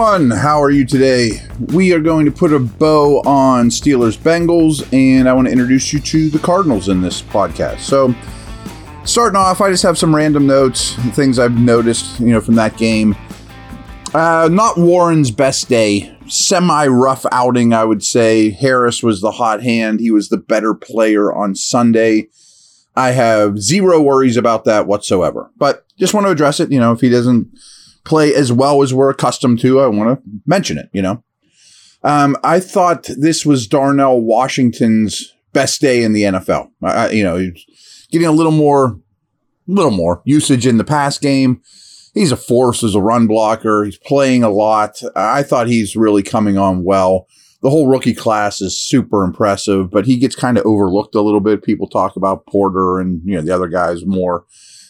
Everyone. How are you today? We are going to put a bow on Steelers Bengals, and I want to introduce you to the Cardinals in this podcast. So, starting off, I just have some random notes, things I've noticed, you know, from that game. Uh, not Warren's best day. Semi rough outing, I would say. Harris was the hot hand. He was the better player on Sunday. I have zero worries about that whatsoever. But just want to address it. You know, if he doesn't play as well as we're accustomed to, I want to mention it, you know. Um, I thought this was Darnell Washington's best day in the NFL. I, you know, getting a little more, little more usage in the pass game. He's a force as a run blocker. He's playing a lot. I thought he's really coming on well. The whole rookie class is super impressive, but he gets kind of overlooked a little bit. People talk about Porter and you know the other guys more.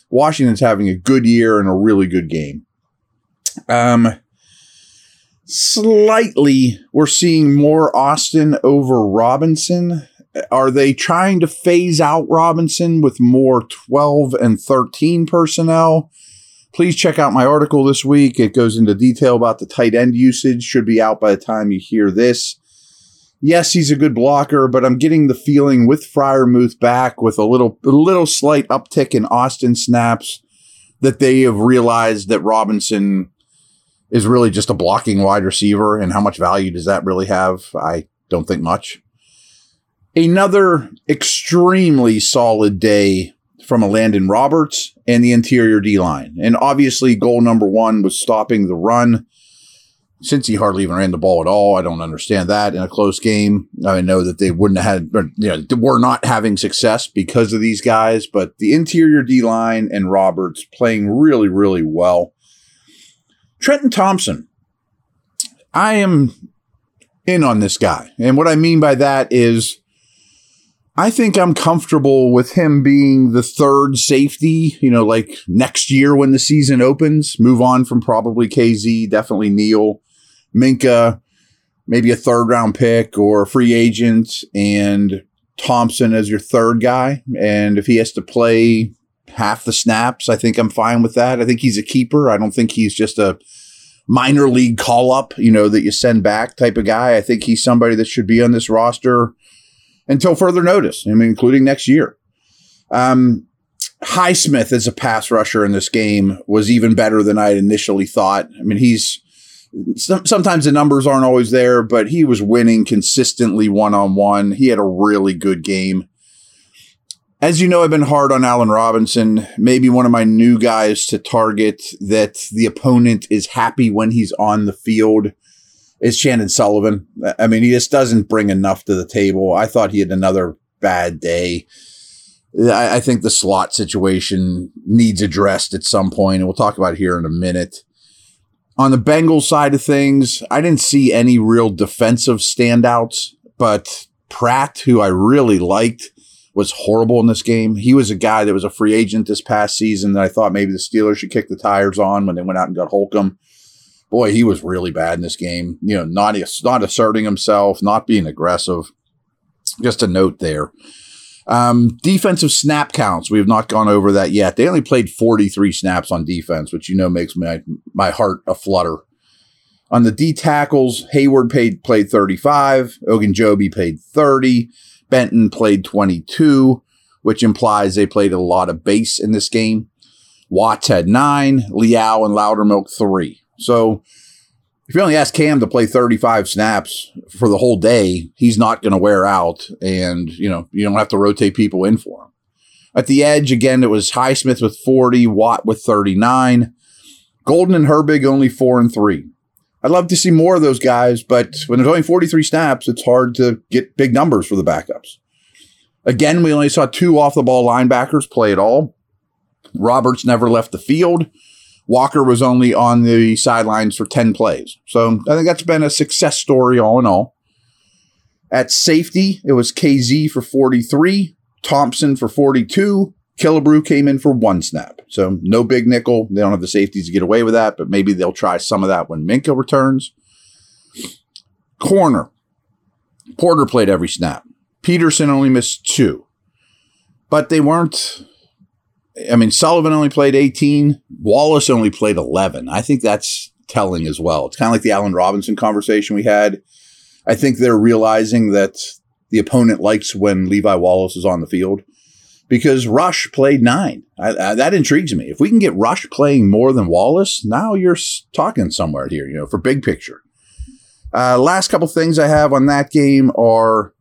Washington's having a good year and a really good game. Um, slightly, we're seeing more Austin over Robinson. Are they trying to phase out Robinson with more 12 and 13 personnel? Please check out my article this week. It goes into detail about the tight end usage. Should be out by the time you hear this. Yes, he's a good blocker, but I'm getting the feeling with Freiermuth back with a little a little slight uptick in Austin snaps that they have realized that Robinson is really just a blocking wide receiver. And how much value does that really have? I don't think much. Another extremely solid day from Elandon Roberts and the interior D line. And obviously, goal number one was stopping the run. Since he hardly even ran the ball at all, I don't understand that in a close game. I know that they wouldn't have had, you know, were not having success because of these guys, but the interior D line and Roberts playing really, really well. Trenton Thompson. I am in on this guy. And what I mean by that is I think I'm comfortable with him being the third safety, you know, like next year when the season opens, move on from probably KZ, definitely Neal, Minkah, maybe a third round pick or a free agent, and Thompson as your third guy. And if he has to play half the snaps. I think I'm fine with that. I think he's a keeper. I don't think he's just a minor league call up, you know, that you send back type of guy. I think he's somebody that should be on this roster until further notice. I mean, including next year. Um, Highsmith as a pass rusher in this game was even better than I initially thought. I mean, he's sometimes the numbers aren't always there, but he was winning consistently one on one. He had a really good game. As you know, I've been hard on Allen Robinson. Maybe one of my new guys to target that the opponent is happy when he's on the field is Chandon Sullivan. I mean, he just doesn't bring enough to the table. I thought he had another bad day. I, I think the slot situation needs addressed at some point, and we'll talk about here in a minute. On the Bengals side of things, I didn't see any real defensive standouts, but Pratt, who I really liked, was horrible in this game. He was a guy that was a free agent this past season that I thought maybe the Steelers should kick the tires on when they went out and got Holcomb. Boy, he was really bad in this game. You know, not not asserting himself, not being aggressive. Just a note there. Um, defensive snap counts. We have not gone over that yet. They only played 43 snaps on defense, which you know makes my my heart a flutter. On the D tackles, Heyward paid played 35, Ogunjobi paid 30. Benton played 22. which implies they played a lot of base in this game. Watts had nine, Leal and Loudermilk three. So if you only ask Cam to play 35 snaps for the whole day, he's not going to wear out. And, you know, you don't have to rotate people in for him. At the edge, again, it was Highsmith with 40, Watt with 39, Golden and Herbig only four and three. I'd love to see more of those guys, but when there's only 43 snaps, it's hard to get big numbers for the backups. Again, we only saw two off the ball linebackers play at all. Roberts never left the field. Walker was only on the sidelines for 10 plays. So I think that's been a success story all in all. At safety, it was KZ for 43, Thompson for 42. Killebrew came in for one snap. So no big nickel. They don't have the safeties to get away with that, but maybe they'll try some of that when Minkah returns. Corner. Porter played every snap. Peterson only missed two. But they weren't I mean, Sullivan only played 18. Wallace only played 11. I think that's telling as well. It's kind of like the Allen Robinson conversation we had. I think they're realizing that the opponent likes when Levi Wallace is on the field because Rush played nine. I, I, that intrigues me. If we can get Rush playing more than Wallace, now you're talking somewhere here, you know, for big picture. Uh, last couple things I have on that game are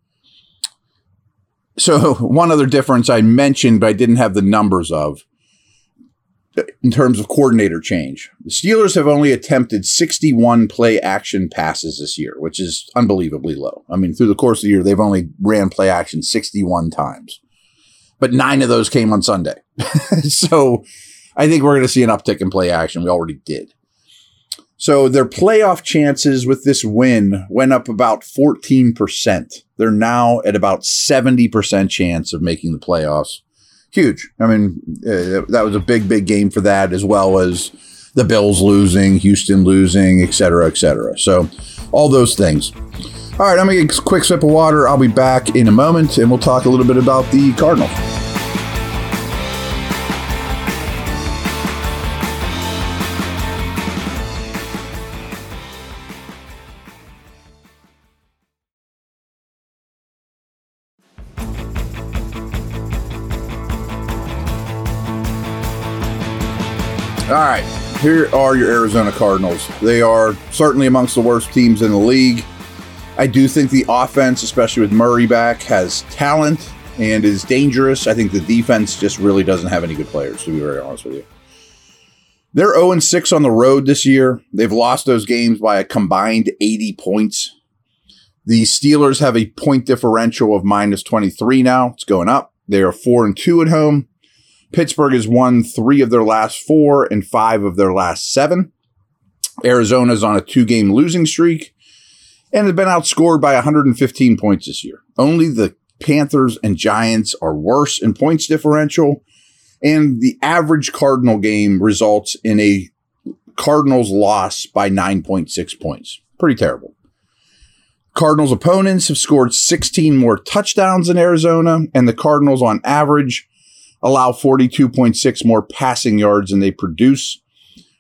so one other difference I mentioned, but I didn't have the numbers of in terms of coordinator change. The Steelers have only attempted 61 play action passes this year, which is unbelievably low. I mean, through the course of the year, they've only ran play action 61 times, but nine of those came on Sunday. so I think we're going to see an uptick in play action. We already did. So their playoff chances with this win went up about 14%. They're now at about 70% chance of making the playoffs. Huge. I mean, uh, that was a big, big game for that, as well as the Bills losing, Houston losing, et cetera, et cetera. So all those things. All right, I'm going to get a quick sip of water. I'll be back in a moment, and we'll talk a little bit about the Cardinals. All right, here are your Arizona Cardinals. They are certainly amongst the worst teams in the league. I do think the offense, especially with Murray back, has talent and is dangerous. I think the defense just really doesn't have any good players, to be very honest with you. They're 0 6 on the road this year. They've lost those games by a combined 80 points. The Steelers have a point differential of minus 23 now. It's going up. They are 4 and 2 at home. Pittsburgh has won three of their last four and five of their last seven. Arizona's on a two game losing streak and has been outscored by 115 points this year. Only the Panthers and Giants are worse in points differential. And the average Cardinal game results in a Cardinals loss by 9.6 points. Pretty terrible. Cardinals opponents have scored 16 more touchdowns in Arizona, and the Cardinals, on average, allow 42.6 more passing yards than they produce.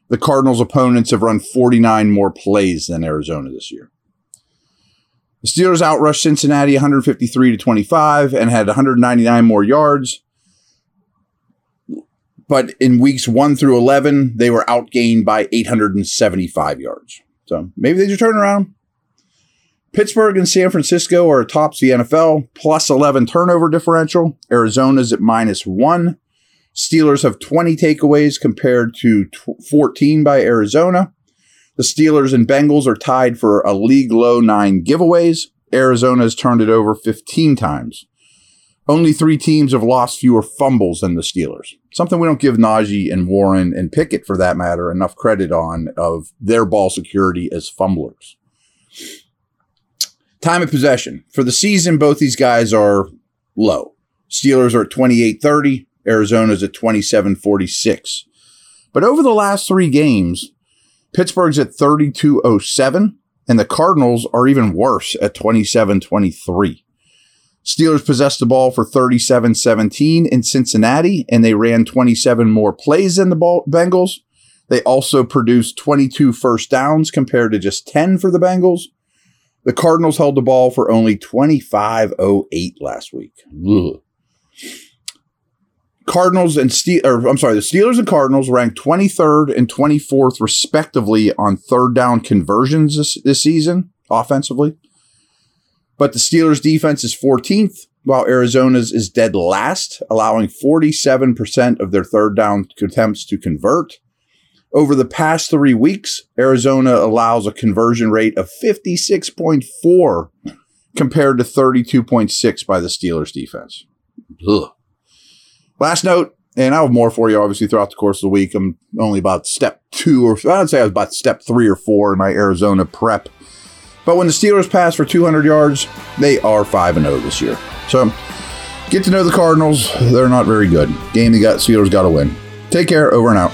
The Cardinals' opponents have run 49 more plays than Arizona this year. The Steelers outrushed Cincinnati 153 to 25 and had 199 more yards. But in weeks 1 through 11, they were outgained by 875 yards. So maybe they just turn around. Pittsburgh and San Francisco are tops the NFL, plus 11 turnover differential. Arizona's at minus one. Steelers have 20 takeaways compared to 14 by Arizona. The Steelers and Bengals are tied for a league low nine giveaways. Arizona has turned it over 15 times. Only three teams have lost fewer fumbles than the Steelers. Something we don't give Najee and Warren and Pickett, for that matter, enough credit on of their ball security as fumblers. Time of possession. For the season, both these guys are low. Steelers are at 28 30, Arizona's at 27 46. But over the last three games, Pittsburgh's at 3207, and the Cardinals are even worse at 2723. Steelers possessed the ball for 37 17 in Cincinnati, and they ran 27 more plays than the Bengals. They also produced 22 first downs compared to just 10 for the Bengals. The Cardinals held the ball for only 25.08 last week. Ugh. Cardinals and Steel, or I'm sorry, the Steelers and Cardinals ranked 23rd and 24th respectively on third down conversions this, this season offensively. But the Steelers defense is 14th, while Arizona's is dead last, allowing 47% of their third down attempts to convert. Over the past three weeks, Arizona allows a conversion rate of 56.4 compared to 32.6 by the Steelers defense. Ugh. Last note, and I have more for you obviously throughout the course of the week. I'm only about step two, or I'd say I was about step three or four in my Arizona prep. But when the Steelers pass for 200 yards, they are 5 and 0 this year. So get to know the Cardinals. They're not very good. Game you got, Steelers got to win. Take care. Over and out.